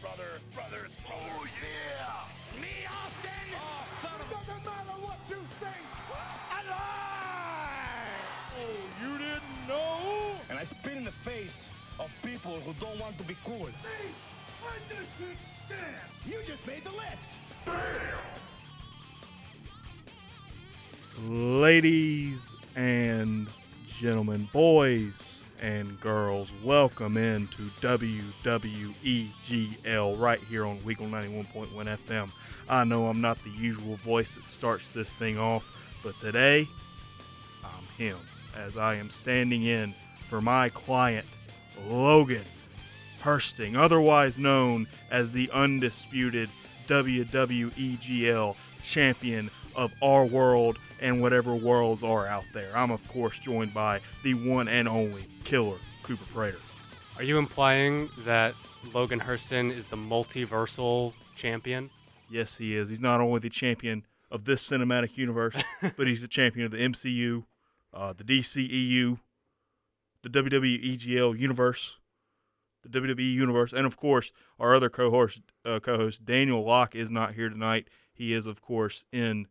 brother, brother, brothers. Oh yeah! It's me, Austin! Oh, son Doesn't matter what you think. Oh, you didn't know? And I spit in the face of people who don't want to be cool. See, I just didn't stand. You just made the list! Ladies and gentlemen, boys and girls, welcome into WWEGL right here on Weagle 91.1 FM. I know I'm not the usual voice that starts this thing off, but today I'm him as I am standing in for my client, Logan Hurston, otherwise known as the undisputed WWEGL champion of our world and whatever worlds are out there. I'm, of course, joined by the one and only killer, Cooper Prater. Are you implying that Logan Hurston is the multiversal champion? Yes, he is. He's not only the champion of this cinematic universe, but he's the champion of the MCU, uh, the DCEU, the WWEGL universe, the WWE universe, and of course, our other co-host, uh, co-host Daniel Locke is not here tonight. He is, of course, in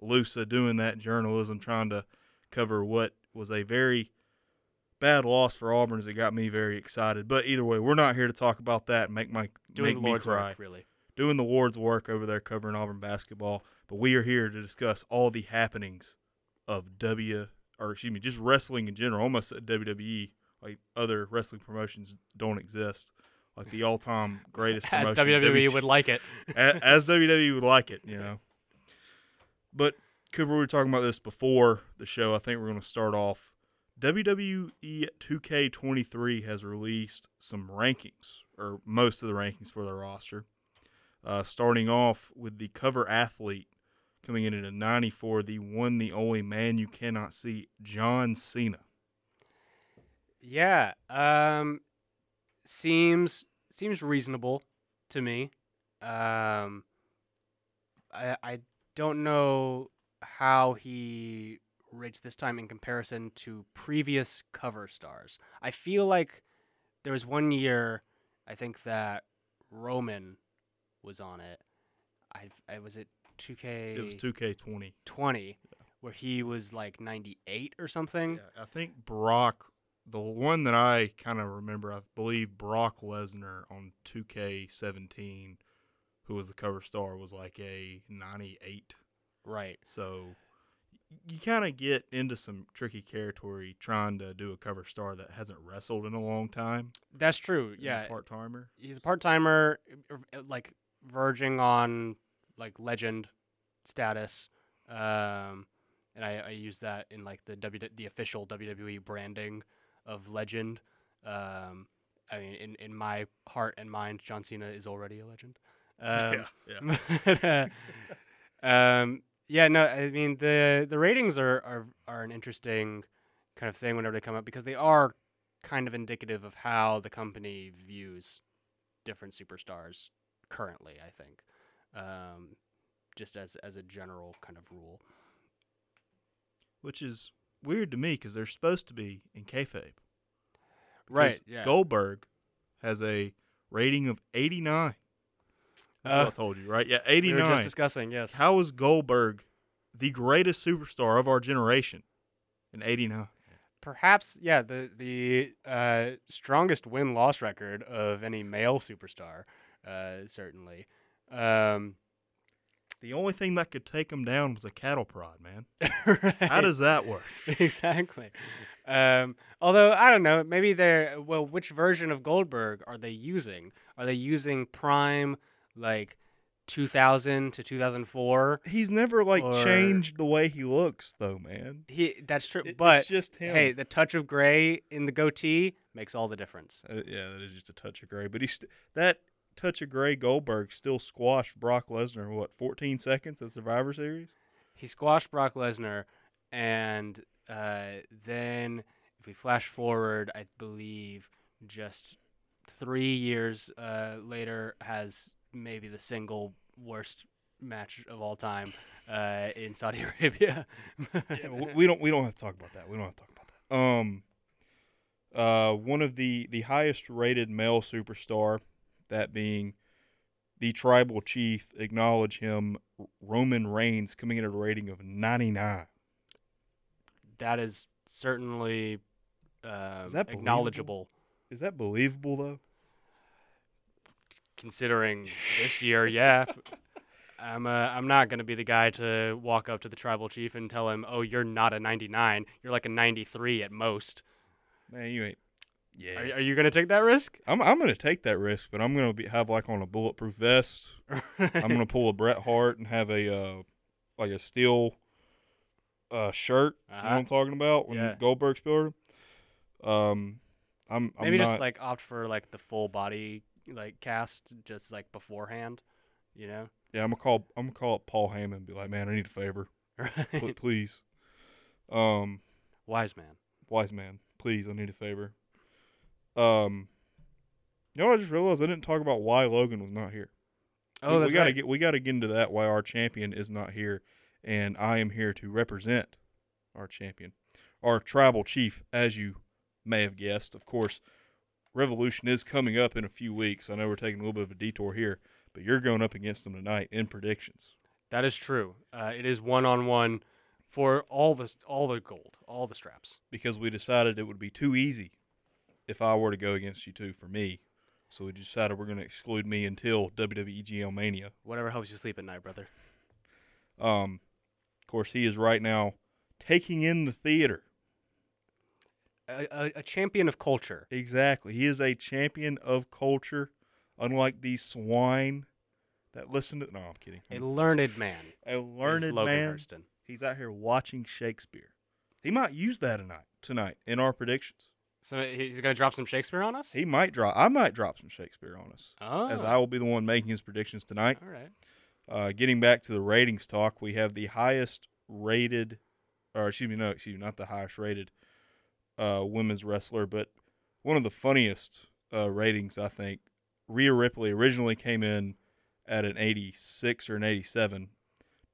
Tuscaloosa doing that journalism, trying to cover what was a very bad loss for Auburn. As it got me very excited. But either way, we're not here to talk about that and make my Doing make the me Lord's cry work, really. doing the Lord's work over there covering Auburn basketball. But we are here to discuss all the happenings of W or excuse me, just wrestling in general. Almost said WWE, like other wrestling promotions don't exist. Like the all-time greatest As promotion, WWE WC would like it. a- as WWE would like it, you know. But Cooper, we were talking about this before the show. I think we're going to start off. WWE 2K23 has released some rankings, or most of the rankings for their roster. Uh, starting off with the cover athlete coming in at a 94, the one, the only man you cannot see, John Cena. Yeah. Um seems seems reasonable to me. Um I I don't know how he rates this time in comparison to previous cover stars. I feel like there was one year I think that Roman was on it. I I was it 2K It was 2K20. 20 where he was like 98 or something. Yeah, I think Brock, the one that I kind of remember, I believe Brock Lesnar on 2K17, who was the cover star, was like a 98. Right. So you kind of get into some tricky territory trying to do a cover star that hasn't wrestled in a long time. That's true. Yeah. part timer. he's a part timer, like verging on like legend status. Um, and I, I use that in like the W the official WWE branding of legend. Um, I mean, in, in my heart and mind, John Cena is already a legend. Um, yeah, yeah. um, yeah, no, I mean the the ratings are, are are an interesting kind of thing whenever they come up because they are kind of indicative of how the company views different superstars currently. I think, um, just as as a general kind of rule. Which is weird to me because they're supposed to be in kayfabe. Right. Yeah. Goldberg has a rating of 89. That's Uh, what I told you, right? Yeah, we 89. were just discussing. Yes. How is Goldberg the greatest superstar of our generation in 89? Perhaps, yeah, the the uh, strongest win loss record of any male superstar, uh, certainly. Um, The only thing that could take him down was a cattle prod, man. right. How does that work? exactly? Um, although I don't know, maybe they're well. Which version of Goldberg are they using? Are they using Prime like 2000 to 2004? He's never like Or- changed the way he looks, though, man. He that's true, It- but just him. hey, the touch of gray in the goatee makes all the difference. Uh, yeah, that is just a touch of gray. But he's st- that touch of gray Goldberg still squashed Brock Lesnar in what 14 seconds at Survivor Series. he squashed Brock Lesnar, and uh, then if we flash forward, I believe just three years uh, later has maybe the single worst match of all time uh, in Saudi Arabia. yeah, we don't we don't have to talk about that. We don't have to talk about that. Um, uh, one of the the highest rated male superstar that being the tribal chief, acknowledge him, Roman Reigns, coming in at a rating of 99. That is certainly uh, that believable? acknowledgeable, Is that believable, though? Considering this year. Yeah, I'm. Uh, I'm not gonna be the guy to walk up to the tribal chief and tell him, "Oh, you're not a 99. You're like a 93 at most." Man, you ain't. Yeah. Are, are you gonna take that risk? I'm, I'm going to take that risk, but I'm going to be have like on a bulletproof vest. I'm going to pull a Bret Hart and have a uh, like a steel uh, shirt. You know what Uh-huh. I'm talking about when Yeah. Goldberg's build. Um, I'm, I'm Maybe not, just like opt for like the full body like cast just like beforehand, you know? yeah. I'm gonna call I'm gonna call up Paul Heyman and be like, man, I need a favor, Right. please. Um, Wise man. wise man, please, I need a favor. Um, you know what I just realized I didn't talk about why Logan was not here. Oh, we, we gotta right. get we gotta get into that why our champion is not here, and I am here to represent our champion, our tribal chief, as you may have guessed. Of course, Revolution is coming up in a few weeks. I know we're taking a little bit of a detour here, but you're going up against them tonight in predictions. That is true. Uh, it is one on one for all the all the gold, all the straps. because we decided it would be too easy if I were to go against you two for me. So we decided we're going to exclude me until WWE GL Mania. Whatever helps you sleep at night, brother. Um, of course, he is right now taking in the theater. A, a, champion of culture. Exactly. He is a champion of culture, unlike these swine that listen to. No, I'm kidding. A learned man. A learned man. Hurston. He's out here watching Shakespeare. He might use that tonight. Tonight in our predictions, So he's gonna drop some Shakespeare on us. he might drop. I might drop some Shakespeare on us, oh, as I will be the one making his predictions tonight. all right. Uh, getting back to the ratings talk, we have the highest rated, or excuse me, no, excuse me, not the highest rated uh, women's wrestler, but one of the funniest uh, ratings, I think. Rhea Ripley originally came in at an 86 or an 87.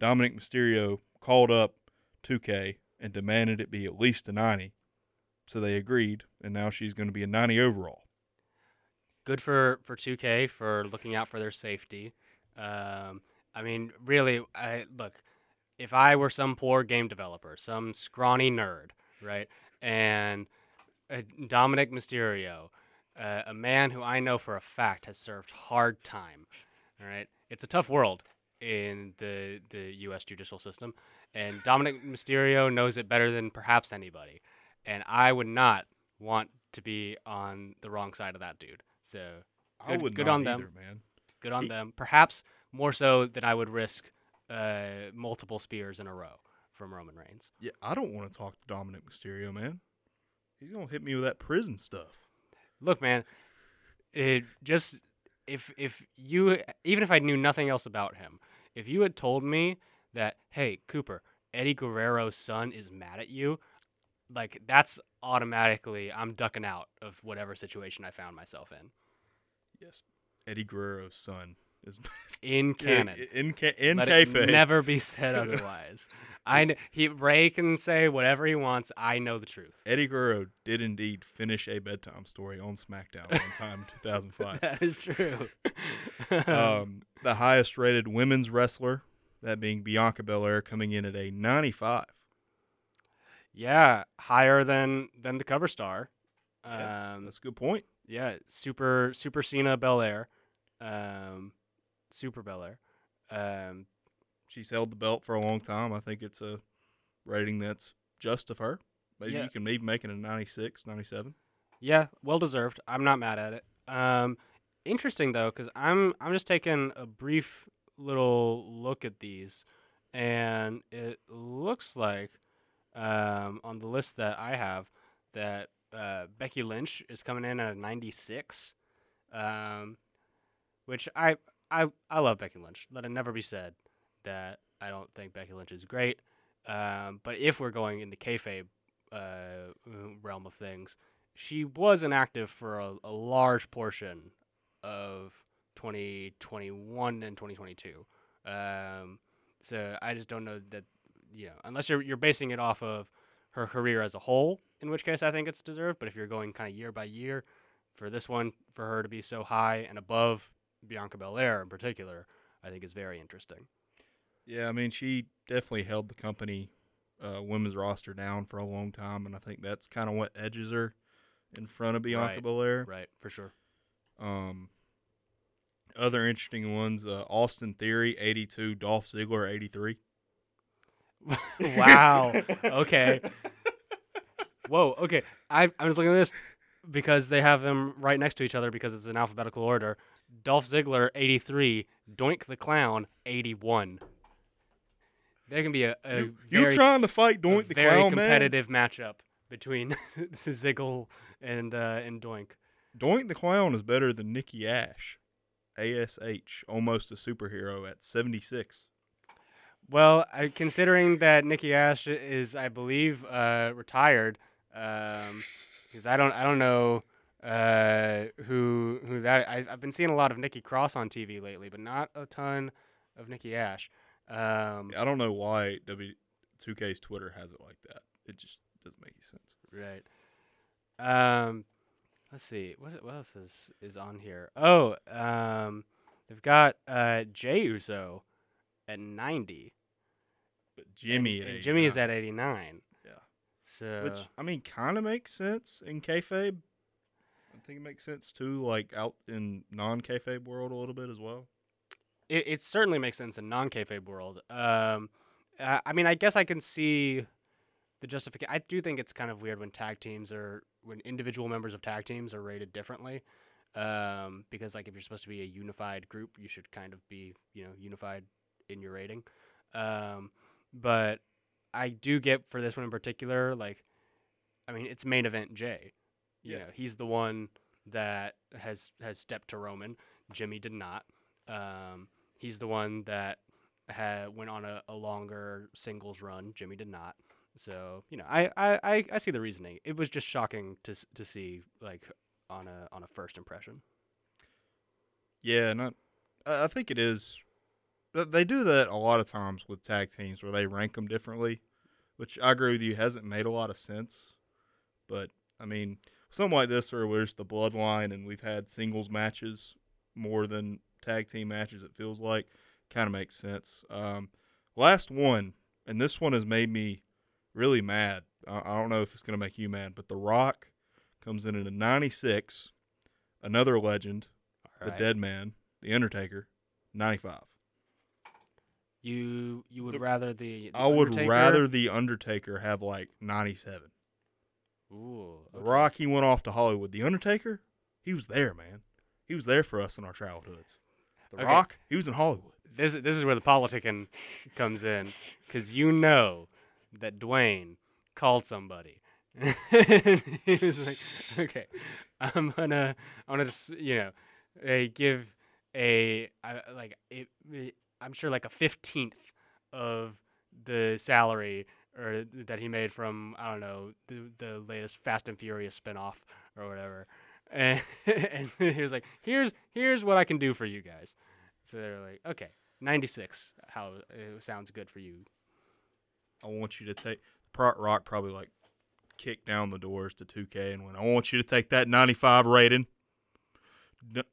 Dominik Mysterio called up 2K and demanded it be at least a 90. So they agreed, and now she's going to be a 90 overall. Good for for 2K for looking out for their safety. Um, I mean, really, I look. If I were some poor game developer, some scrawny nerd, right, and uh, Dominik Mysterio, uh, a man who I know for a fact has served hard time, all right, it's a tough world in the the U.S. judicial system, and Dominik Mysterio knows it better than perhaps anybody, and I would not want to be on the wrong side of that dude. So I Good- would good on them. man. good on He- them. Perhaps more so than I would risk uh, multiple spears in a row from Roman Reigns. Yeah, I don't want to talk to Dominik Mysterio, man. He's gonna hit me with that prison stuff. Look, man, it just if if you even if I knew nothing else about him, if you had told me that hey Cooper, Eddie Guerrero's son is mad at you, like that's automatically I'm ducking out of whatever situation I found myself in. Yes, Eddie Guerrero's son is In canon. in ca- in Let kayfabe. never be said otherwise. I he Rey can say whatever he wants. I know the truth. Eddie Guerrero did indeed finish a bedtime story on SmackDown one time 2005. That is true. Um, the highest rated women's wrestler, that being Bianca Belair, coming in at a 95. yeah, higher than than the cover star. Yeah, Um, That's a good point. yeah, super super Cena Belair, um, super Belair. Um, She's held the belt for a long time. I think it's a rating that's just of her. Maybe Yeah. you can maybe make it a 96, 97. yeah, well deserved. I'm not mad at it. Um, interesting though, because I'm I'm just taking a brief little look at these, and it looks like um, on the list that I have that uh, Becky Lynch is coming in at a 96, um, which I I I love Becky Lynch. Let it never be said that I don't think Becky Lynch is great. Um, but if we're going in the kayfabe uh, realm of things, she was inactive for a, a large portion of 2021 and 2022. Um, so I just don't know that you know unless you're you're basing it off of her career as a whole, in which case I think it's deserved. But if you're going kind of year by year, for this one for her to be so high and above Bianca Belair in particular, I think is very interesting. Yeah, I mean, she definitely held the company uh, women's roster down for a long time, and I think that's kind of what edges her in front of Bianca Right, Belair. Right, for sure. Um, other interesting ones: uh, Austin Theory, eighty-two; Dolph Ziggler, eighty-three. wow. Okay. Whoa. Okay. I I was looking at this because they have them right next to each other because it's in alphabetical order. Dolph Ziggler, 83. Doink the Clown, 81. There can be a, a You, very, trying to fight Doink the very Clown, competitive matchup between Ziggle and uh, and Doink. Doink the Clown is better than Nikki Ash, ASH, almost a superhero at seventy-six. Well, I, considering that Nikki Ash is, I believe, uh, retired, because I don't, I don't know uh, who who that. I, I've been seeing a lot of Nikki Cross on TV lately, but not a ton of Nikki Ash. Um, I don't know why W 2K's Twitter has it like that. It just doesn't make any sense. Right. Um, let's see. What what else is is on here? Oh, um, they've got uh Jey Uso at ninety. But Jimmy, and, at and Jimmy is at eighty nine. Yeah. So which I mean, kind of makes sense in kayfabe. Think it makes sense too, like out in non-kayfabe world a little bit as well. it, it certainly makes sense in non kayfabe world. Um, I, I mean, I guess I can see the justification. I do think it's kind of weird when tag teams are when individual members of tag teams are rated differently. Um, because like if you're supposed to be a unified group, you should kind of be you know unified in your rating. Um, but I do get for this one in particular, like, I mean, it's main event Jey. You Yeah. know, he's the one that has has stepped to Roman. Jimmy did not. Um, he's the one that had went on a, a longer singles run. Jimmy did not. So you know, I, I, I, see the reasoning. It was just shocking to to see like on a on a first impression. Yeah, not. I I think it is. They do that a lot of times with tag teams where they rank them differently, which I agree with you hasn't made a lot of sense. But I mean, something like this where there's the bloodline and we've had singles matches more than tag team matches. It feels like kind of makes sense. Um, last one, and this one has made me really mad. I, I don't know if it's gonna make you mad, but The Rock comes in at a 96. Another legend, the Dead Man, The Undertaker, 95. You you would The- rather the, the I would rather The Undertaker have like 97. Ooh, The. Rock, he went off to Hollywood. The Undertaker, he was there, man. He was there for us in our childhoods. The Okay. Rock, he was in Hollywood. This this is where the politicking comes in, because you know that Dwayne called somebody. he was like, "Okay, I'm gonna, I'm gonna, just, you know, give a I like it, it- I'm sure like a fifteenth of the salary or that he made from I don't know the the latest Fast and Furious spinoff or whatever." And, and he was like, "Here's here's what I can do for you guys." So they're like, "Okay, 96. How it sounds good for you?" I want you to take Pro- Rock probably like kicked down the doors to 2K and went, I want you to take that 95 rating,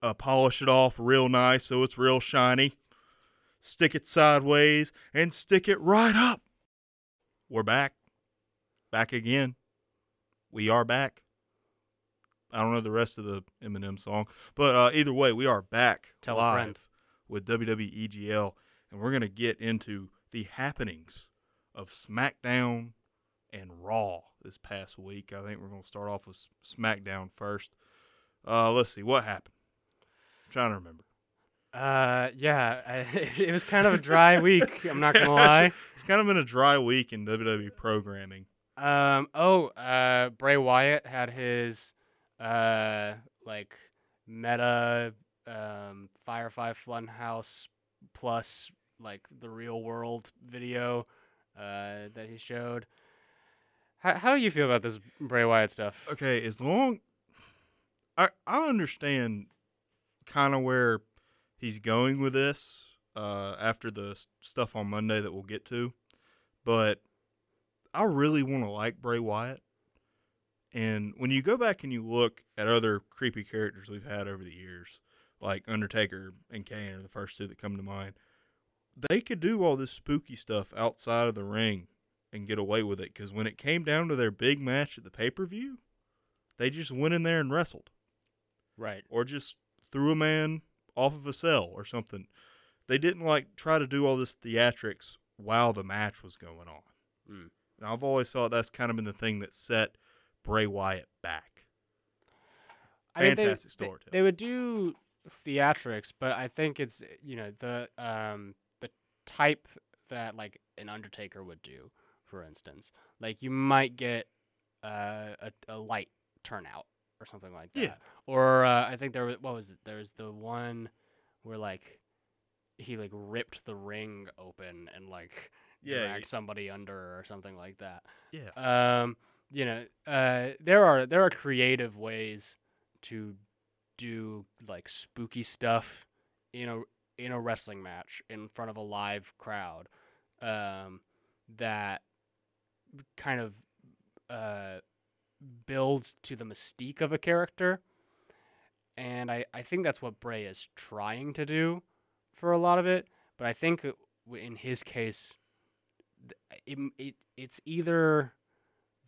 uh, polish it off real nice so it's real shiny, stick it sideways, and stick it right up. We're back. Back again. We are back. I don't know the rest of the Eminem song, but uh, either way, we are back Tell live with WWEGL, and we're going to get into the happenings of SmackDown and Raw this past week. I think we're going to start off with SmackDown first. Uh, let's see what happened. I'm trying to remember. Uh, yeah, I, it was kind of a dry week. I'm not gonna lie. It's kind of been a dry week in WWE programming. Um, oh, uh, Bray Wyatt had his uh like meta um Firefly Funhouse plus like the real world video uh that he showed. How how do you feel about this Bray Wyatt stuff? Okay, as long I I understand kind of where he's going with this uh, after the stuff on Monday that we'll get to, but I really want to like Bray Wyatt, And when you go back and you look at other creepy characters we've had over the years, like Undertaker and Kane are the first two that come to mind, they could do all this spooky stuff outside of the ring and get away with it. Because when it came down to their big match at the pay per view, they just went in there and wrestled Right. or just threw a man off of a cell or something. They didn't like try to do all this theatrics while the match was going on. Mm. And I've always felt that's kind of been the thing that set Bray Wyatt back. I mean, they- Fantastic they, storytelling. they would do theatrics, but I think it's you know the um the type that like an Undertaker would do, for instance. Like you might get uh, a a light turnout or something like that. Yeah. Or uh, I think there was what was it? There was the one where like he like ripped the ring open and like Yeah, dragged somebody under or something like that. Yeah. Um, you know, uh, there are there are creative ways to do like spooky stuff in a in a wrestling match in front of a live crowd um, that kind of uh, builds to the mystique of a character. And I, I think that's what Bray is trying to do for a lot of it. But I think in his case, it, it, it's either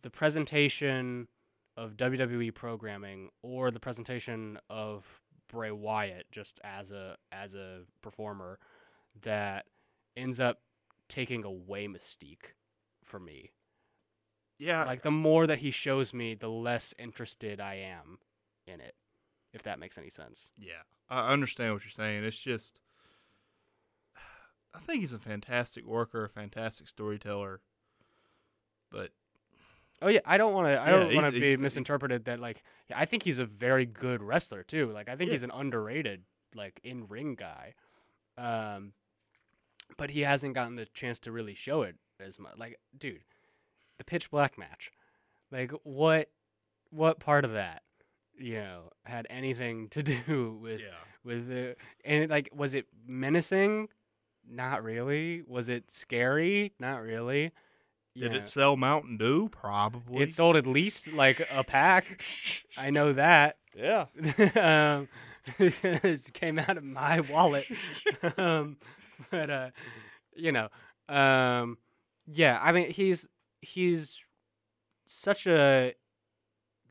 the presentation of WWE programming or the presentation of Bray Wyatt just as a as a performer that ends up taking away mystique for me. Yeah. Like the more that he shows me, the less interested I am in it. If that makes any sense. Yeah, I understand what you're saying. It's just, I think he's a fantastic worker, a fantastic storyteller, but Oh yeah, I don't want to. I Yeah, don't want to be misinterpreted. That like, I think he's a very good wrestler too. Like, I think Yeah. he's an underrated like in ring guy. Um, but he hasn't gotten the chance to really show it as much. Like, dude, the pitch black match. Like, what, what part of that, you know, had anything to do with yeah, with the and it, like was it menacing? Not really. Was it scary? Not really. You did know. it sell Mountain Dew? Probably. It sold at least like a pack. I know that. yeah, um, it came out of my wallet. um, but uh, you know, um, yeah. I mean, he's he's such a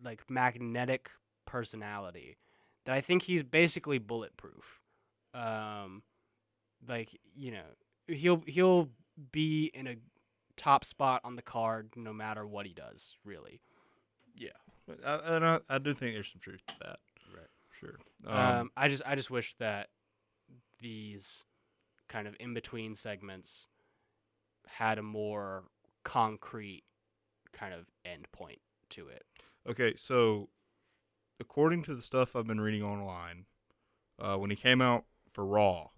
like magnetic personality that I think he's basically bulletproof. Um, like you know, he'll he'll be in a top spot on the card no matter what he does. Really. yeah. I, and I, I do think there's some truth to that. Right. Sure. Um, I just I just wish that these kind of in between segments had a more concrete kind of end point to it. Okay, so according to the stuff I've been reading online, uh, when he came out for Raw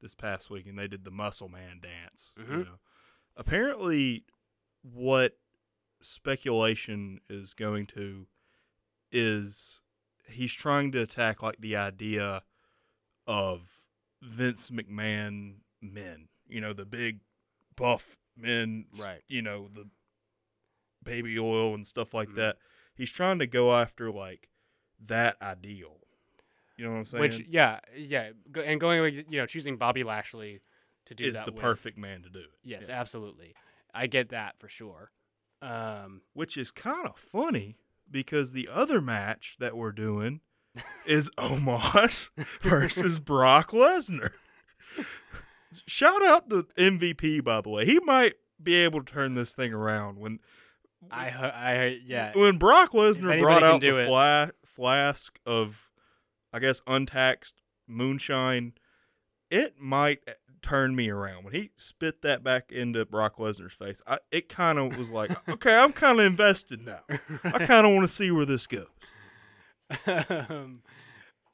this past week and they did the Muscle Man dance, you Mhm. know, apparently what speculation is going to is he's trying to attack like the idea of Vince McMahon men, you know, the big buff men, Right. You know, the baby oil and stuff like Mhm. that. He's trying to go after like that ideal. You know what I'm saying? Which yeah, yeah, go, and going with you know choosing Bobby Lashley to do is that the with- perfect man to do it. Yes, Yeah. absolutely. I get that for sure. Um, Which is kind of funny because the other match that we're doing is Omos versus Brock Lesnar. Shout out to MVP by the way. He might be able to turn this thing around when I I yeah. when Brock Lesnar brought out the fla- flask of, I guess, untaxed moonshine, it might turn me around. When he spit that back into Brock Lesnar's face, I, it kind of was like, okay, I'm kind of invested now. I kind of want to see where this goes. um,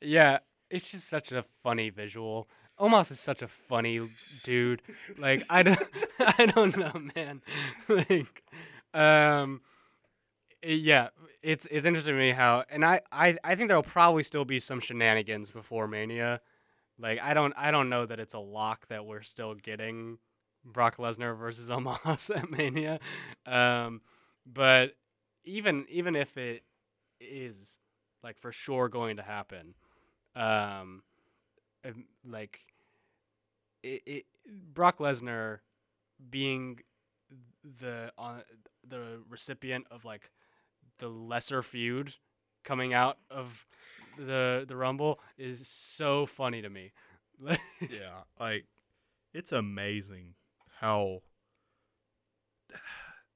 yeah, it's just such a funny visual. Omos is such a funny dude. Like I don't, I don't know, man. like, um, yeah, it's it's interesting to me how, and I I I think there'll probably still be some shenanigans before Mania. Like I don't I don't know that it's a lock that we're still getting Brock Lesnar versus Omos at Mania. Um, but even even if it is like for sure going to happen, um, like it, it Brock Lesnar being the on the recipient of like the lesser feud coming out of the the Rumble is so funny to me. yeah, like it's amazing how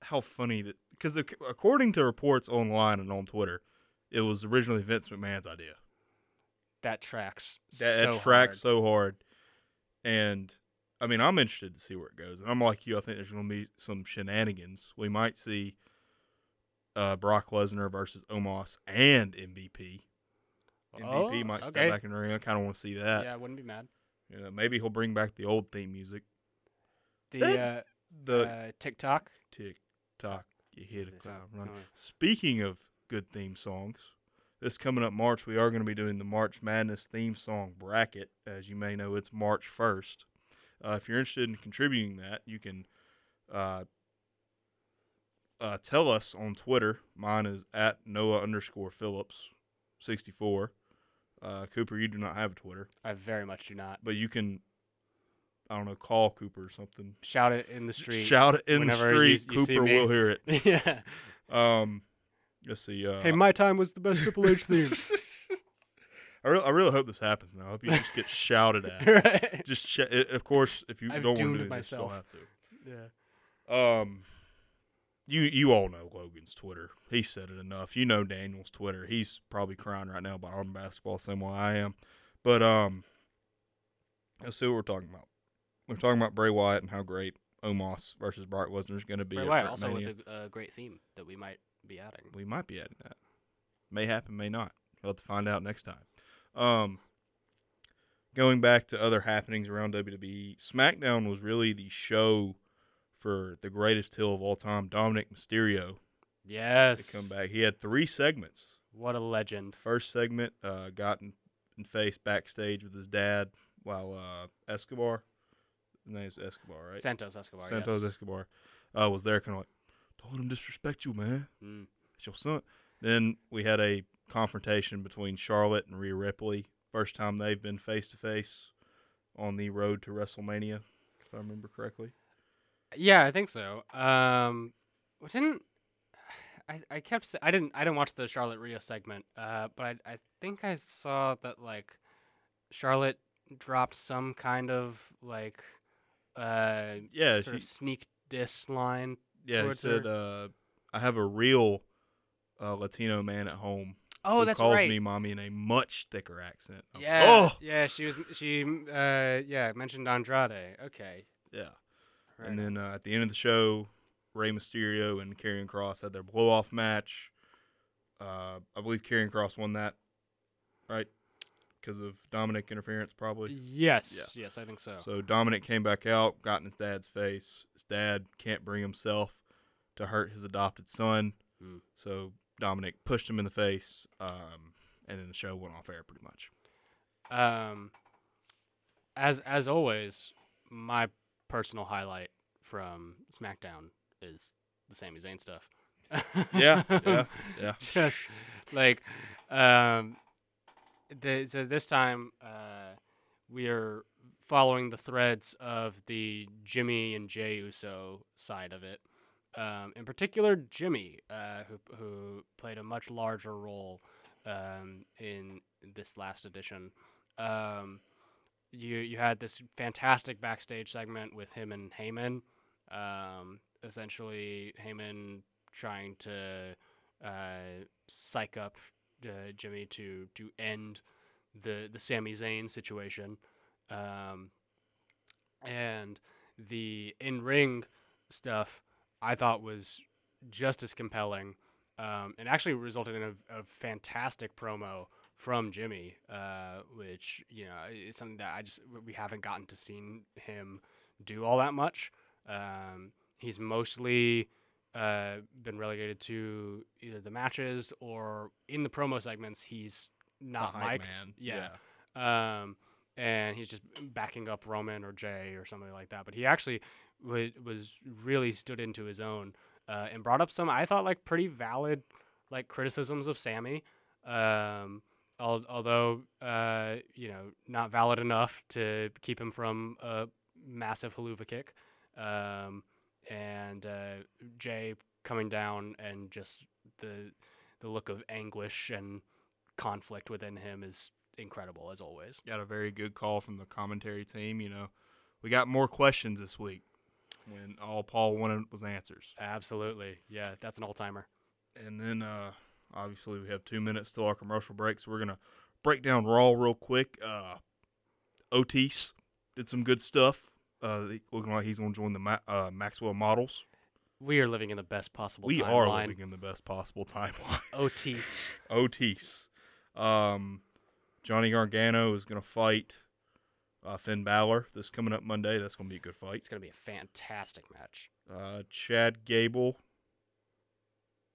how funny that because according to reports online and on Twitter, it was originally Vince McMahon's idea. That tracks. That, so tracks hard. so hard, and I mean, I'm interested to see where it goes. And I'm like you. I think there's going to be some shenanigans. We might see uh, Brock Lesnar versus Omos and MVP. MVP Oh, might step okay. back in the ring. I kind of want to see that. Yeah, I wouldn't be mad. You know, maybe he'll bring back the old theme music. The That- uh, The uh, TikTok. tick tock, you hit a cloud run. Speaking of good theme songs, this coming up March, we are going to be doing the March Madness theme song bracket. As you may know, it's March 1st. Uh, if you're interested in contributing that, you can uh, uh, tell us on Twitter. Mine is at Noah underscore Phillips 64. Uh, Cooper, you do not have a Twitter, I very much do not. but you can, I don't know, call Cooper or something. Shout it in the street. Shout it in the whenever you- street. you see Cooper will hear it. yeah. Um, let's see. Uh, Hey, my time was the best Triple H theme. I really, I really hope this happens now. I hope you just get shouted at. right. Just, sh- of course, if you I've don't want to doomed do this, you'll have to. Yeah. Um, you you all know Logan's Twitter. He said it enough. You know Daniel's Twitter. He's probably crying right now about Auburn basketball, same way I am. But um, let's see what we're talking about. We're talking about Bray Wyatt and how great Omos versus Brock Lesnar is going to be. Bray Wyatt also WrestleMania. with a, a great theme that we might be adding. We might be adding that. May happen, may not. We'll have to find out next time. Um, going back to other happenings around WWE, SmackDown was really the show for the greatest heel of all time, Dominik Mysterio, Yes. to come back. He had three segments. What a legend. First segment, uh, got in, in face backstage with his dad while uh, Escobar, his name's Escobar, right? Santos Escobar. Santos yes. Escobar uh, was there, kind of like, don't let him disrespect you, man. Mm. It's your son. Then we had a confrontation between Charlotte and Rhea Ripley. First time they've been face to face on the road to WrestleMania, if I remember correctly. Yeah, I think so. Um, well, didn't I? I kept I didn't I didn't watch the Charlotte Rio segment. Uh, but I I think I saw that like Charlotte dropped some kind of like uh Yeah, sort she, of sneak diss line. Yeah. He said, uh, "I have a real uh, Latino man at home Oh, who that's calls right. me mommy in a much thicker accent." I was like, Yeah, oh, yeah. She was she uh yeah mentioned Andrade. Okay, yeah. right And then uh, at the end of the show, Rey Mysterio and Karrion Kross had their blow off match. Uh, I believe Karrion Kross won that, right? Because of Dominik interference, probably. yes, yeah. yes, I think so. So Dominik came back out, got in his dad's face. His dad can't bring himself to hurt his adopted son. Hmm. So Dominic pushed him in the face, um, and then the show went off air pretty much. Um, as as always, my personal highlight from SmackDown is the Sami Zayn stuff. Yeah, yeah, yeah. Just like, um, the, so this time, uh, we are following the threads of the Jimmy and Jey Uso side of it. Um, in particular, Jimmy, uh, who who played a much larger role um, in this last edition. Um, you you had this fantastic backstage segment with him and Heyman. Um, essentially, Heyman trying to uh, psych up uh, Jimmy to to end the the Sami Zayn situation, um, and the in ring stuff I thought was just as compelling. Um, and actually resulted in a, a fantastic promo from Jimmy, uh, which you know is something that I just we haven't gotten to see him do all that much. Um, he's mostly uh, been relegated to either the matches or in the promo segments. He's not The mic'd. man, Yeah. Um, and he's just backing up Roman or Jey or something like that. But he actually wa was really stood into his own uh, and brought up some I thought like pretty valid like criticisms of Sami. Um, al- although uh, you know not valid enough to keep him from a massive Helluva kick. Um, and uh, Jey coming down and just the the look of anguish and conflict within him is incredible as always. Got a very good call from the commentary team. You know, we got more questions this week when all Paul wanted was answers. Absolutely, yeah, that's an all timer. And then uh, obviously we have two minutes till our commercial break, so we're gonna break down Raw real quick. Uh, Otis did some good stuff. Uh, looking like he's gonna join the Ma- uh, Maxwell Models. We are living in the best possible. we are living in the best possible timeline. Otis. Otis. Um, Johnny Gargano is gonna fight uh, Finn Balor this coming up Monday. That's gonna be a good fight. It's gonna be a fantastic match. Uh, Chad Gable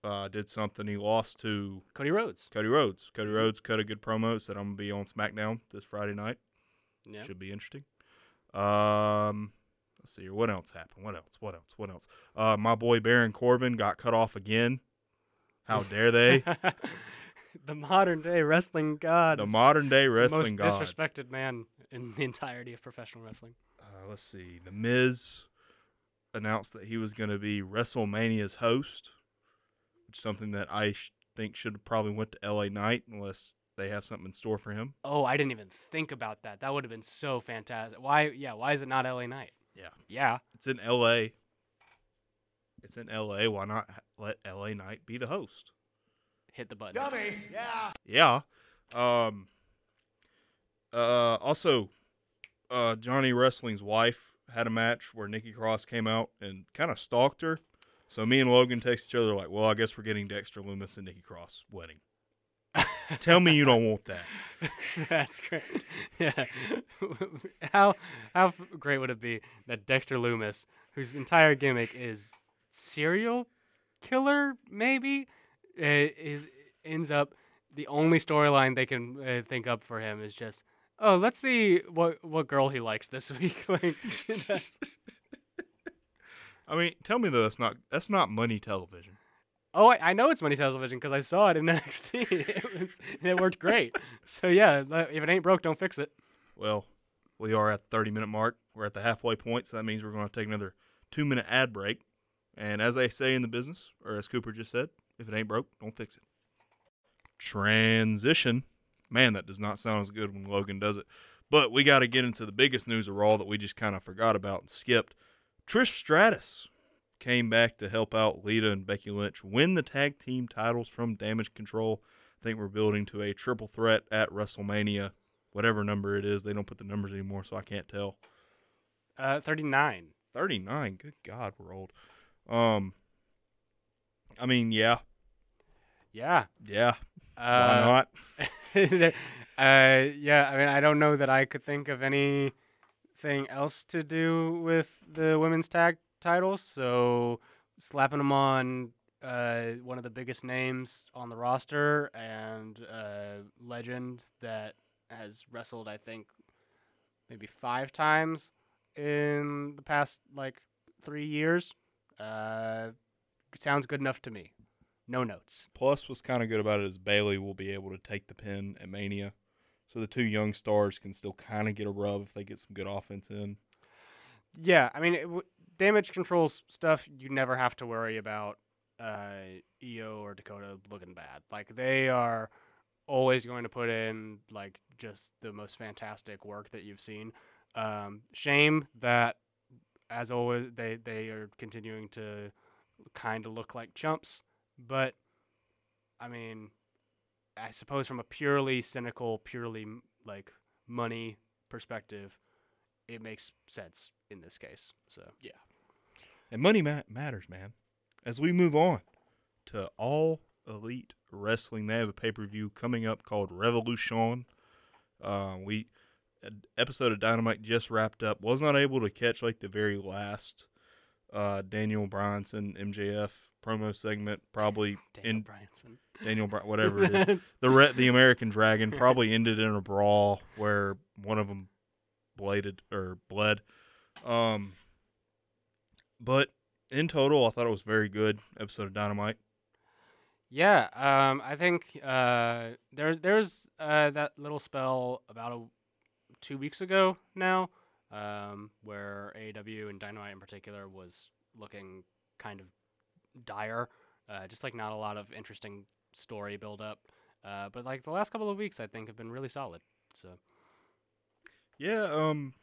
uh, did something. He lost to Cody Rhodes. Cody Rhodes. Cody Rhodes cut a good promo. Said I'm gonna be on SmackDown this Friday night. Yeah. Should be interesting. Um, let's see here. What else happened? What else? What else? What else? Uh, my boy Baron Corbin got cut off again. How dare they? the modern day wrestling god. the modern day wrestling most god. disrespected man in the entirety of professional wrestling. Uh, let's see. The Miz announced that he was going to be WrestleMania's host, which is something that I sh- think should have probably went to LA Knight unless they have something in store for him. Oh, I didn't even think about that. That would have been so fantastic. Why? Yeah. Why is it not LA Knight? Yeah. Yeah. It's in LA. It's in LA. Why not let LA Knight be the host? Hit the button. Dummy. Yeah. Yeah. Um. Uh. Also, uh, Johnny Wrestling's wife had a match where Nikki Cross came out and kind of stalked her. So me and Logan text each other like, "Well, I guess we're getting Dexter Lumis and Nikki Cross wedding." Tell me you don't want that. That's great. Yeah. how how great would it be that Dexter Lumis, whose entire gimmick is serial killer, maybe, uh, is ends up the only storyline they can uh, think up for him is just, oh, let's see what what girl he likes this week. like, I mean, tell me though, that's not that's not money television. Oh, I, I know it's Money Television because I saw it in NXT. it, was, and it worked great. So yeah, uh, if it ain't broke, don't fix it. Well, we are at the 30 minute mark. We're at the halfway point, so that means we're going to take another two minute ad break. And as they say in the business, or as Cooper just said, if it ain't broke, don't fix it. Transition. Man, that does not sound as good when Logan does it. But we got to get into the biggest news of Raw that we just kind of forgot about and skipped. Trish Stratus came back to help out Lita and Becky Lynch win the tag team titles from Damage Control. I think we're building to a triple threat at WrestleMania whatever number it is. They don't put the numbers anymore, so I can't tell. Uh, thirty nine. 39. Good God, we're old. Um, I mean, yeah, Yeah. yeah. Why Uh, not? Uh, yeah, I mean, I don't know that I could think of anything else to do with the women's tag titles. So slapping them on uh, one of the biggest names on the roster and uh, legend that has wrestled, I think, maybe five times in the past like three years. Uh, sounds good enough to me. No notes. Plus, what's kind of good about it is Bayley will be able to take the pin at Mania, so the two young stars can still kind of get a rub if they get some good offense in. Yeah, I mean, it w- damage controls stuff. You never have to worry about uh, IYO or Dakota looking bad. Like they are always going to put in like just the most fantastic work that you've seen. Um, shame that, as always, they they are continuing to kind of look like chumps. But I mean, I suppose from a purely cynical, purely like money perspective, it makes sense in this case. So And money ma- matters, man. As we move on to All Elite Wrestling, they have a pay per view coming up called Revolution. Uh, we an episode of Dynamite just wrapped up. Was not able to catch like the very last uh, Daniel Bryanson MJF promo segment. Probably Daniel in Bryanson. Daniel Bryan, whatever it is. the re- the American Dragon probably ended in a brawl where one of them bladed or bled. Um, but in total, I thought it was very good episode of Dynamite. Yeah, um, I think uh, there's there's uh, that little spell about a, two weeks ago now, um, where AEW and Dynamite in particular was looking kind of dire, uh, just like not a lot of interesting story build up. Uh, but like the last couple of weeks, I think have been really solid. So Yeah, um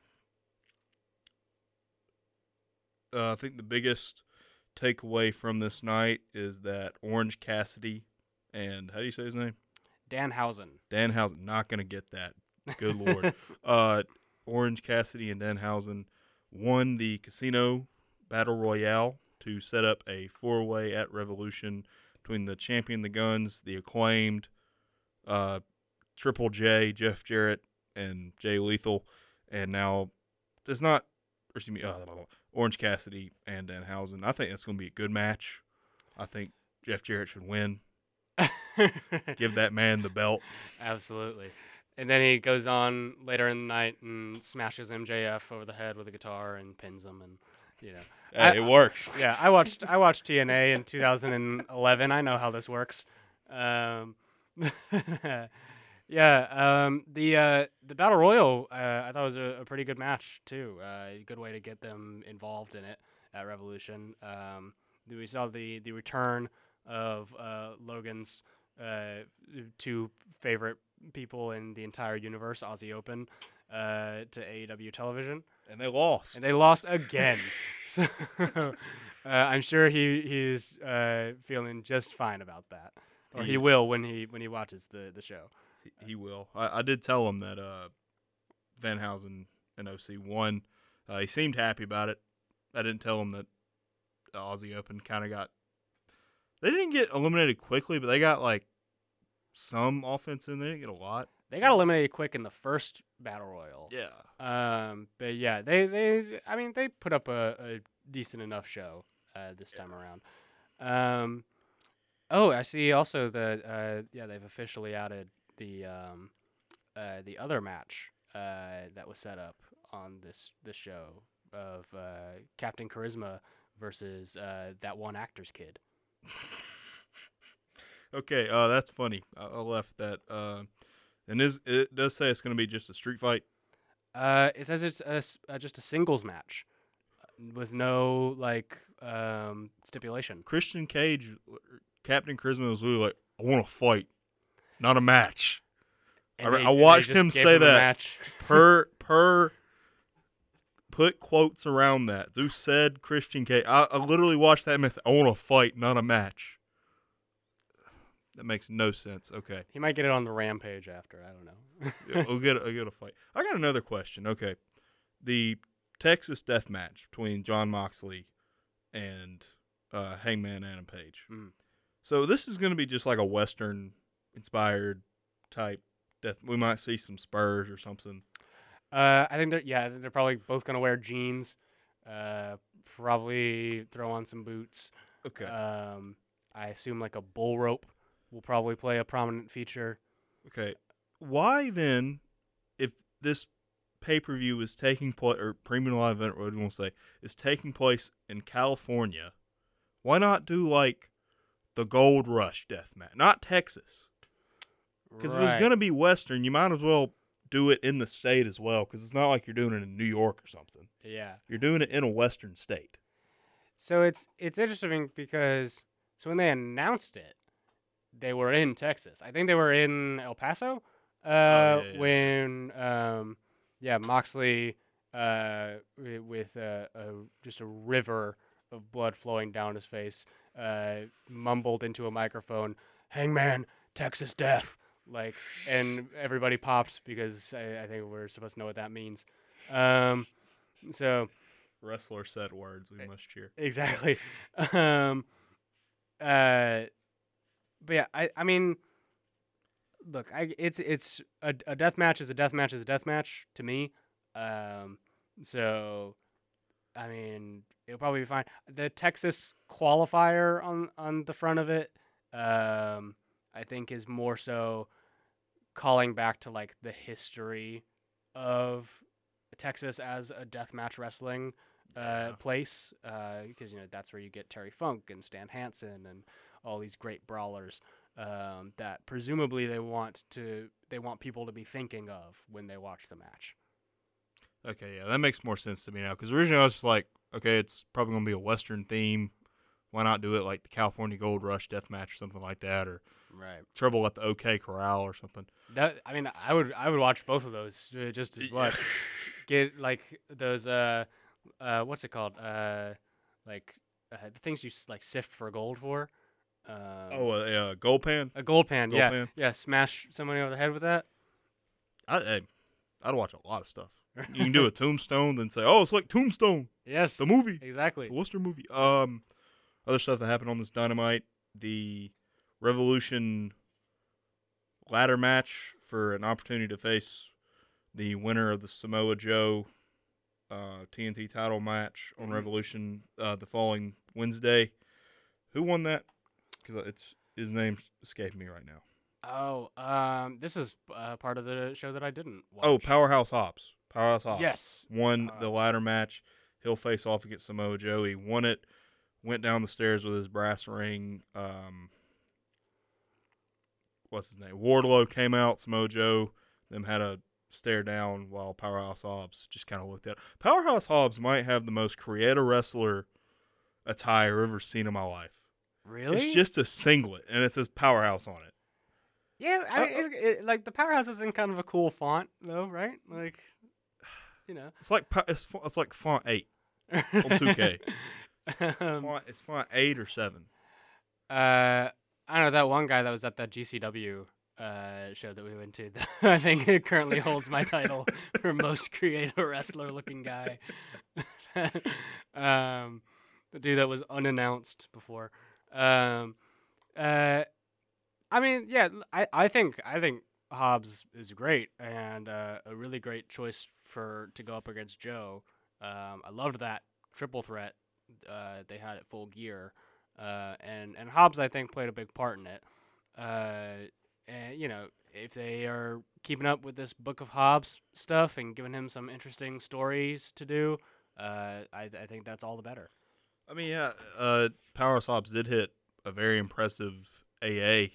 uh, I think the biggest takeaway from this night is that Orange Cassidy and how do you say his name? Danhausen. Danhausen not going to get that. Good lord. uh Orange Cassidy and Danhausen won the casino battle royale to set up a four-way at Revolution between the champion the Gunns, the acclaimed uh Triple J, Jeff Jarrett and Jay Lethal and now there's not or excuse me, uh, Orange Cassidy and Danhausen. I think that's going to be a good match. I think Jeff Jarrett should win. Give that man the belt. Absolutely. And then he goes on later in the night and smashes MJF over the head with a guitar and pins him, and you know. Hey, I- it works. Yeah, I watched I watched TNA in 2011. I know how this works. Um, yeah, um, the uh, the battle royal uh, I thought was a, a pretty good match too. Uh, a good way to get them involved in it at Revolution. Um, we saw the the return of uh, Logan's uh, two favorite people in the entire universe, Aussie Open, uh, to AEW television And they lost. and they lost again. so uh, I'm sure he he's uh, feeling just fine about that, or he He- will when he when he watches the the show. He, will. I, I did tell him that uh, Danhausen and OC won. Uh, he seemed happy about it. I didn't tell him that the Aussie Open kind of got. They didn't get eliminated quickly, but they got like some offense in. There. They didn't get a lot. They got eliminated quick in the first battle royal. Yeah. Um, but yeah, they they I mean they put up a, a decent enough show uh, this time around. Um, oh, I see also that uh, yeah they've officially added the um, uh, the other match uh, that was set up on this this show of uh, Captain Charisma versus uh, that one actor's kid. Okay. Uh, that's funny. I, I left that. Uh, and is it does say it's going to be just a street fight. Uh, it says it's a uh, just a singles match uh, with no like um, stipulation. Christian Cage, Captain Charisma was really like, "I want to fight, not a match." I- they- I watched him say a that. per per put quotes around that. Who said Christian Cage? I, I literally watched that and said, I want a fight, not a match. That makes no sense. Okay, He might get it on the rampage after. I don't know. Yeah, we'll get a, we'll get a fight. I got another question. Okay, the Texas Death Match between Jon Moxley and uh, Hangman Adam Page. Mm. So this is going to be just like a Western inspired type death. We might see some Spurs or something. Uh, I think they're yeah, they're probably both gonna wear jeans. Uh, probably throw on some boots. Okay. Um, I assume like a bull rope will probably play a prominent feature. Okay. Why then, if this pay per view is taking place, or premium live event, what do you want to say, is taking place in California, why not do like the Gold Rush death match? Not Texas. Because if it's going to be Western, you might as well do it in the state as well, because it's not like you're doing it in New York or something. yeah. You're doing it in a Western state. So it's it's interesting because so when they announced it, they were in Texas. I think they were in El Paso. Uh, Oh, yeah, yeah. when um, yeah, Moxley uh, with a, a just a river of blood flowing down his face, uh, mumbled into a microphone, "Hangman, Texas Death." Like, and everybody popped because I, I think we're supposed to know what that means. Um, so Wrestler said words. We must cheer. exactly. Um, uh, but yeah, I I mean, look, I it's it's a, a death match is a death match is a death match to me. Um, so I mean, it'll probably be fine. The Texas qualifier on on the front of it, um, I think is more so calling back to like the history of Texas as a death match wrestling uh, Yeah. place because you know that's where you get Terry Funk and Stan Hansen and all these great brawlers um, that presumably they want to they want people to be thinking of when they watch the match. Okay, yeah, that makes more sense to me now. Because originally I was just like, okay, it's probably gonna be a Western theme. Why not do it like the California Gold Rush death match or something like that, or Right. Trouble at the OK Corral or something? That I mean, I would I would watch both of those uh, just as much. Get like those uh uh what's it called uh like uh, the things you like sift for gold for. Um, oh, uh, yeah, Gold Pan. a gold pan. gold yeah, pan. yeah. Smash somebody over the head with that. I, hey, I'd watch a lot of stuff. You can do a Tombstone, then say, oh, it's like Tombstone, yes, the movie, exactly. the Worcester movie. Um, other stuff that happened on this Dynamite, the Revolution ladder match for an opportunity to face the winner of the Samoa Joe uh, TNT title match on Mhm. Revolution uh, the following Wednesday. Who won that? Because it's his name's escaping me right now. Oh, um, this is uh, part of the show that I didn't. Watch. Oh, Powerhouse Hobbs. Powerhouse Hobbs. Yes. Won the ladder match. He'll face off against Samoa Joe. He won it. Went down the stairs with his brass ring. Um, what's his name? Wardlow came out. Samoa Joe. Them had a stare down while Powerhouse Hobbs just kind of looked at. Powerhouse Hobbs might have the most creative wrestler attire I've ever seen in my life. Really? It's just a singlet and it says Powerhouse on it. yeah. I mean, uh, it's, it, like the powerhouse is in kind of a cool font, though, right? Like, you know. It's like it's, it's like font eight. on 2K. It's, um, font, it's font eight or seven. Uh, I don't know that one guy that was at that GCW uh show that we went to. I think it currently holds my title for most creative wrestler looking guy. um, the dude that was unannounced before. Um, uh, I mean, yeah, I I think I think Hobbs is great and uh, a really great choice for to go up against Joe. Um, I loved that triple threat uh, they had at Full Gear uh, and and Hobbs I think played a big part in it. Uh, and you know if they are keeping up with this Book of Hobbs stuff and giving him some interesting stories to do, uh, I I think that's all the better. I mean, yeah, uh, Powerhouse Hobbs did hit a very impressive AA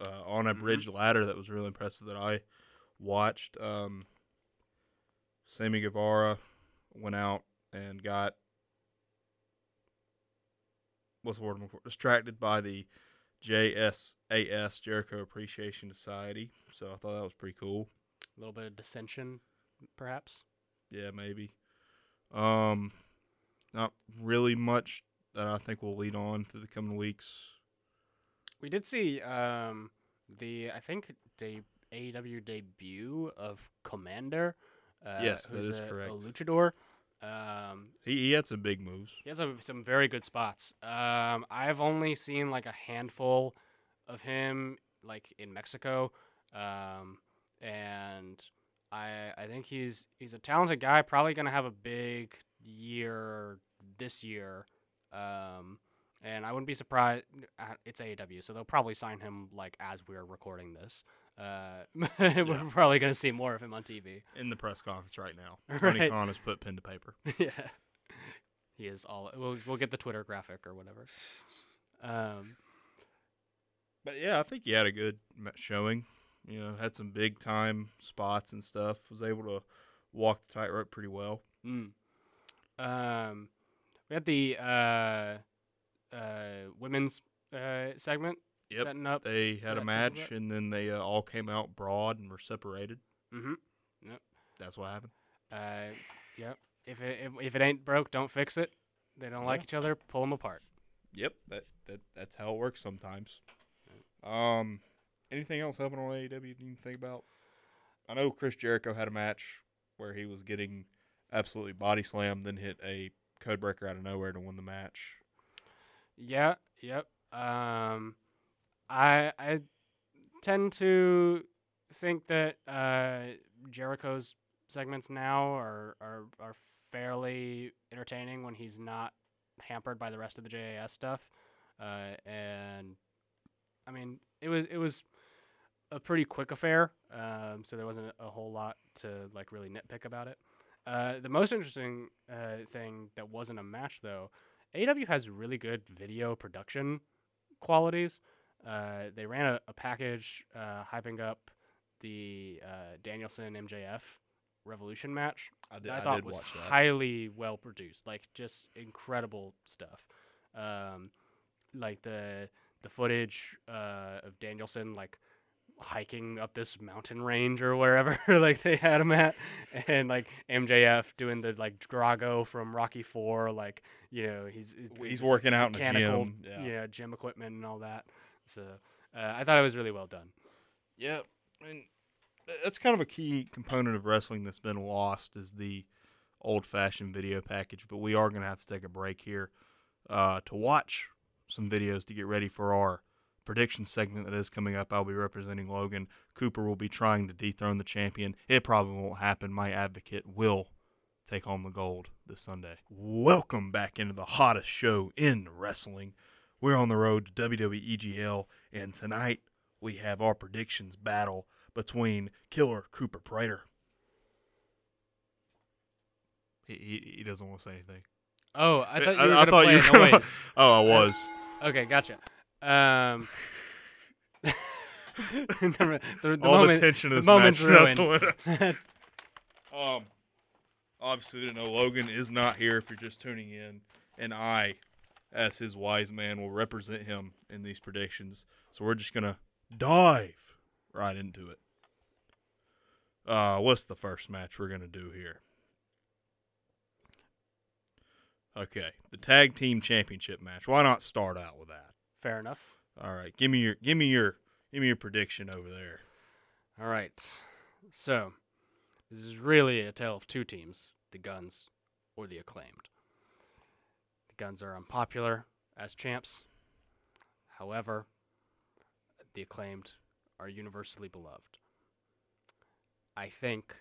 uh, on a Mhm. bridge ladder that was really impressive that I watched. Um, Sammy Guevara went out and got what's the word I'm for? Distracted by the JSAS Jericho Appreciation Society. So I thought that was pretty cool. A little bit of dissension, perhaps. Yeah, maybe. Um, not really much that I think will lead on to the coming weeks. We did see um, the I think de- AEW debut of Komander. Uh, Yes, that is a, correct. A luchador. Um, He he had some big moves. He has a, some very good spots. Um, I've only seen like a handful of him, like in Mexico, um, and I I think he's he's a talented guy. Probably gonna have a big year this year, um, and I wouldn't be surprised. uh, It's AEW, so they'll probably sign him like as we're recording this. Uh, we're probably gonna see more of him on TV. in the press conference right now. Tony Right. Khan has put pen to paper. yeah, he is all. We'll we'll get the Twitter graphic or whatever. Um, But yeah, I think he had a good showing. You know, had some big time spots and stuff. Was able to walk the tightrope pretty well. mm. um, we had the uh, uh, women's uh, segment Yep. setting up. They had a match, and then they uh, all came out broad and were separated. Mm-hmm. Yep. That's what happened. Uh, yep. If it if, if it ain't broke, don't fix it. They don't like each other. Pull them apart. Yep, that, that that's how it works sometimes. Um, anything else happening on AEW you can think about? I know Chris Jericho had a match where he was getting absolutely body slammed, then hit a code breaker out of nowhere to win the match. Yeah. Yep. Um, I I tend to think that uh, Jericho's segments now are, are are fairly entertaining when he's not hampered by the rest of the JAS stuff. Uh, and I mean, it was it was a pretty quick affair, um, so there wasn't a, whole lot to like really nitpick about it. Uh, the most interesting uh, thing that wasn't a match, though, AEW has really good video production qualities. Uh, they ran a, a package uh, hyping up the uh, Danielson MJF Revolution match. I that I thought was highly well produced, like just incredible stuff. Um, like the the footage uh, of Danielson like hiking up this mountain range or wherever like they had him at and like MJF doing the like Drago from Rocky 4 like you know he's he's working out in the gym. Yeah. yeah gym equipment and all that so uh, I thought it was really well done Yeah, and th- that's kind of a key component of wrestling that's been lost is the old-fashioned video package. But we are going to have to take a break here uh, to watch some videos to get ready for our prediction segment that is coming up. I'll be representing Logan. Cooper will be trying to dethrone the champion. It probably won't happen. My advocate will take home the gold this Sunday. Welcome back into the hottest show in wrestling. We're on the road to WWEGL, and tonight we have our predictions battle between Killer Cooper Prater. He, he, he doesn't want to say anything. oh I thought you were I gonna thought play you were gonna- noise Oh, I was. okay gotcha um the, the All moment, the tension of this match ruined. Um, obviously, you know Logan is not here if you're just tuning in, and I, as his wise man, will represent him in these predictions. So we're just gonna dive right into it. Uh, what's the first match we're gonna do here? Okay, the tag team championship match. Why not start out with that? fair enough All right, give me your, give me your, give me your prediction over there. All right. So, this is really a tale of two teams the Gunns or the Acclaimed. Gunns are unpopular as champs. However, the Acclaimed are universally beloved. I think,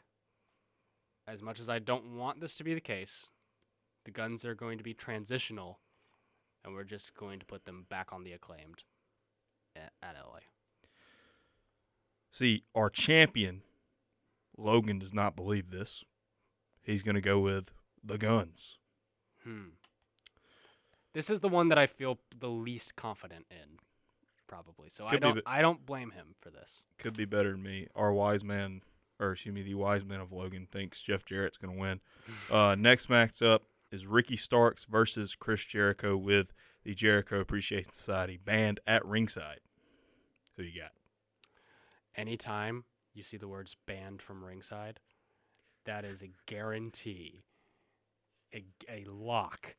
as much as I don't want this to be the case, the Gunns are going to be transitional, and we're just going to put them back on the Acclaimed at, at LA. See, our champion, Logan, does not believe this. He's going to go with the Gunns. Hmm. This is the one that I feel the least confident in, probably. So I Could be, don't. but- I don't blame him for this. Could be better than me. Our wise man, or excuse me, the wise man of Logan thinks Jeff Jarrett's going to win. Uh, next match up is Ricky Starks versus Chris Jericho with the Jericho Appreciation Society band at ringside. Who you got? Anytime you see the words "banned from ringside," that is a guarantee, a, a lock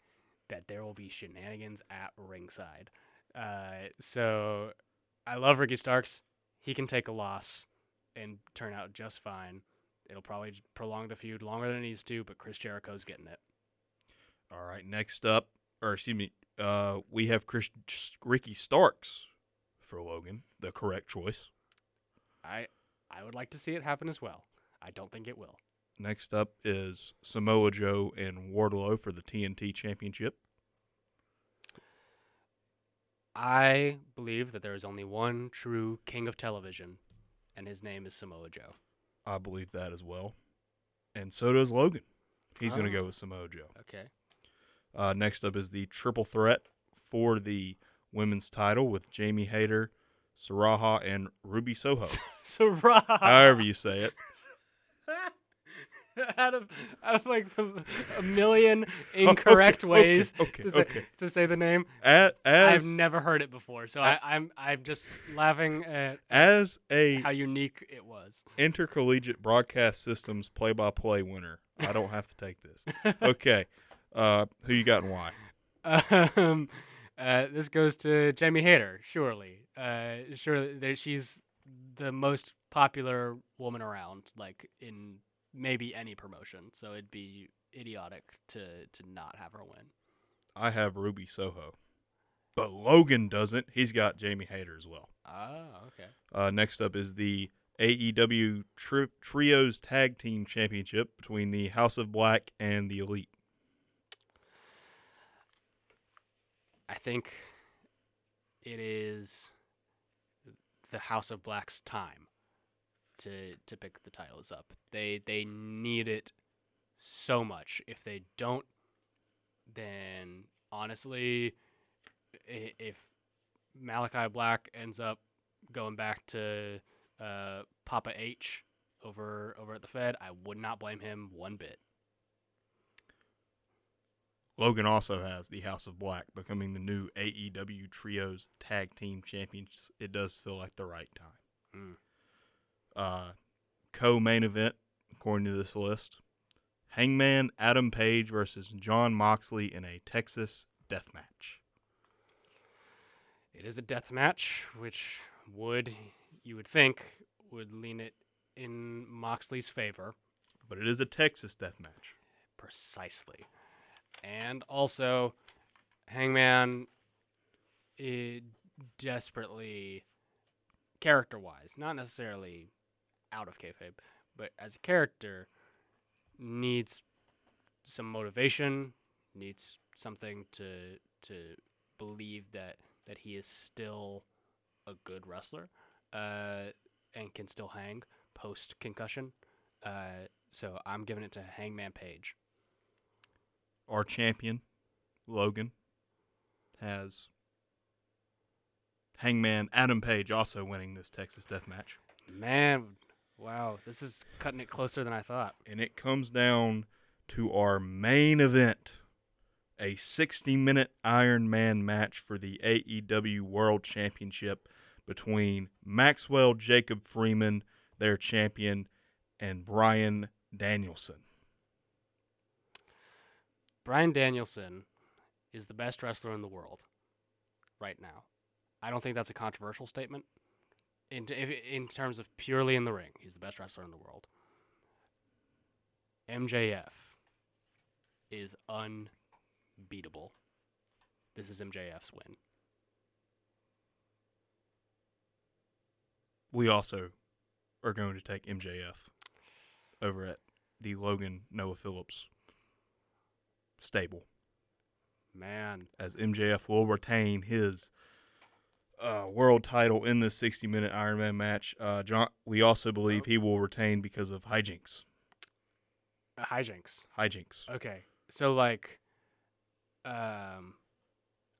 that there will be shenanigans at ringside. Uh, so I love Ricky Starks. He can take a loss and turn out just fine. It'll probably prolong the feud longer than it needs to, but Chris Jericho's getting it. All right, next up, or excuse me, uh, we have Chris Ricky Starks for Logan, the correct choice. I I would like to see it happen as well. I don't think it will. Next up is Samoa Joe and Wardlow for the TNT Championship. I believe that there is only one true king of television, and his name is Samoa Joe. I believe that as well. And so does Logan. He's going to Oh. go with Samoa Joe. Okay. Uh, next up is the triple threat for the women's title with Jamie Hayter, Saraya, and Ruby Soho. So Ra, however you say it. out of out of like the, a million incorrect okay, ways okay, to, say, okay. to say the name, As, I've never heard it before. So I, I'm I'm just laughing at as a how unique it was. intercollegiate broadcast systems play-by-play winner, I don't have to take this. Okay. Uh, who you got and why? Um, uh, this goes to Jamie Hayter, surely. Uh, surely there, she's the most popular woman around, like in maybe any promotion. So it'd be idiotic to to not have her win. I have Ruby Soho. But Logan doesn't. He's got Jamie Hayter as well. Oh, okay. Uh, next up is the AEW tri- Trios Tag Team Championship between the House of Black and the Elite. I think it is the House of Black's time to to pick the titles up. They they need it so much. If they don't, then honestly, if Malakai Black ends up going back to uh, Papa H over over at the Fed, I would not blame him one bit. Logan also has the House of Black becoming the new AEW Trios Tag Team Champions. It does feel like the right time. Mm. Uh, co-main event, according to this list, Hangman Adam Page versus Jon Moxley in a Texas death match. It is a death match, which would you would think would lean it in Moxley's favor. But it is a Texas death match. Precisely. And also, Hangman i desperately, character wise, not necessarily out of kayfabe, but as a character, needs some motivation, needs something to to believe that that he is still a good wrestler, uh, and can still hang post concussion. Uh, so I'm giving it to Hangman Page. Our champion, Logan, has Hangman Adam Page also winning this Texas death match. Man, wow, this is cutting it closer than I thought. and it comes down to our main event a 60 minute Iron Man match for the AEW World Championship between Maxwell Jacob Friedman, their champion, and Bryan Danielson. Bryan Danielson is the best wrestler in the world right now. I don't think that's a controversial statement. In, if, in terms of purely in the ring, he's the best wrestler in the world. MJF is unbeatable. This is MJF's win. We also are going to take MJF over at the Logan Noah Phillips stable. Man, as MJF will retain his uh, world title in this 60 minute Iron Man match. Uh, John, we also believe he will retain because of hijinks. uh, hijinks. Hijinks. Okay, so like, um,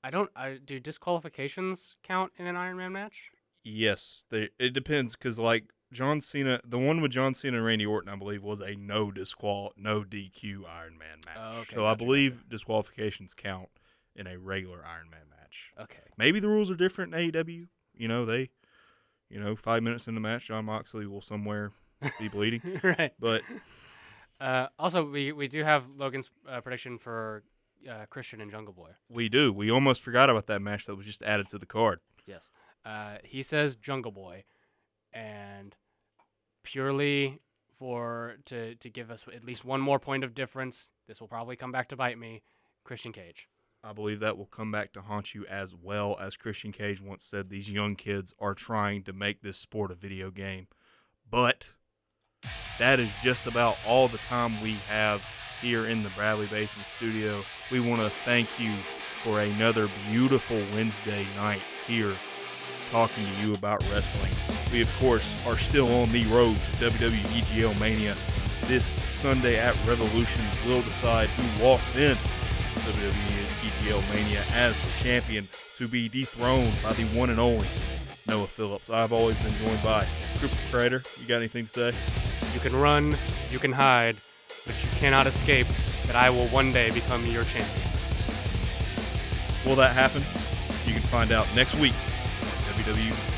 I don't. I do disqualifications count in an Iron Man match? Yes, they, it depends because like John Cena, the one with John Cena and Randy Orton, I believe, was a no disqual, no DQ Iron Man match. Oh, okay, so I gotcha, believe disqualifications count in a regular Iron Man match. Okay. Maybe the rules are different in AEW. You know, they, you know, five minutes in the match, Jon Moxley will somewhere be bleeding. right. But Uh, also, we we do have Logan's uh, prediction for uh, Christian and Jungle Boy. We do. We almost forgot about that match that was just added to the card. Yes. Uh, he says Jungle Boy, and purely for to to give us at least one more point of difference. This will probably come back to bite me. Christian Cage. I believe that will come back to haunt you as well as Christian Cage once said these young kids are trying to make this sport a video game. But that is just about all the time we have here in the Bradley Basin studio. We want to thank you for another beautiful Wednesday night here talking to you about wrestling. We, of course, are still on the road to WWE EGL Mania. This Sunday at Revolution will decide who walks in WWE EGL Mania as the champion to be dethroned by the one and only Noah Phillips. I've always been joined by Cooper Crater. You got anything to say? You can run, you can hide, but you cannot escape that I will one day become your champion. Will that happen? You can find out next week on WWE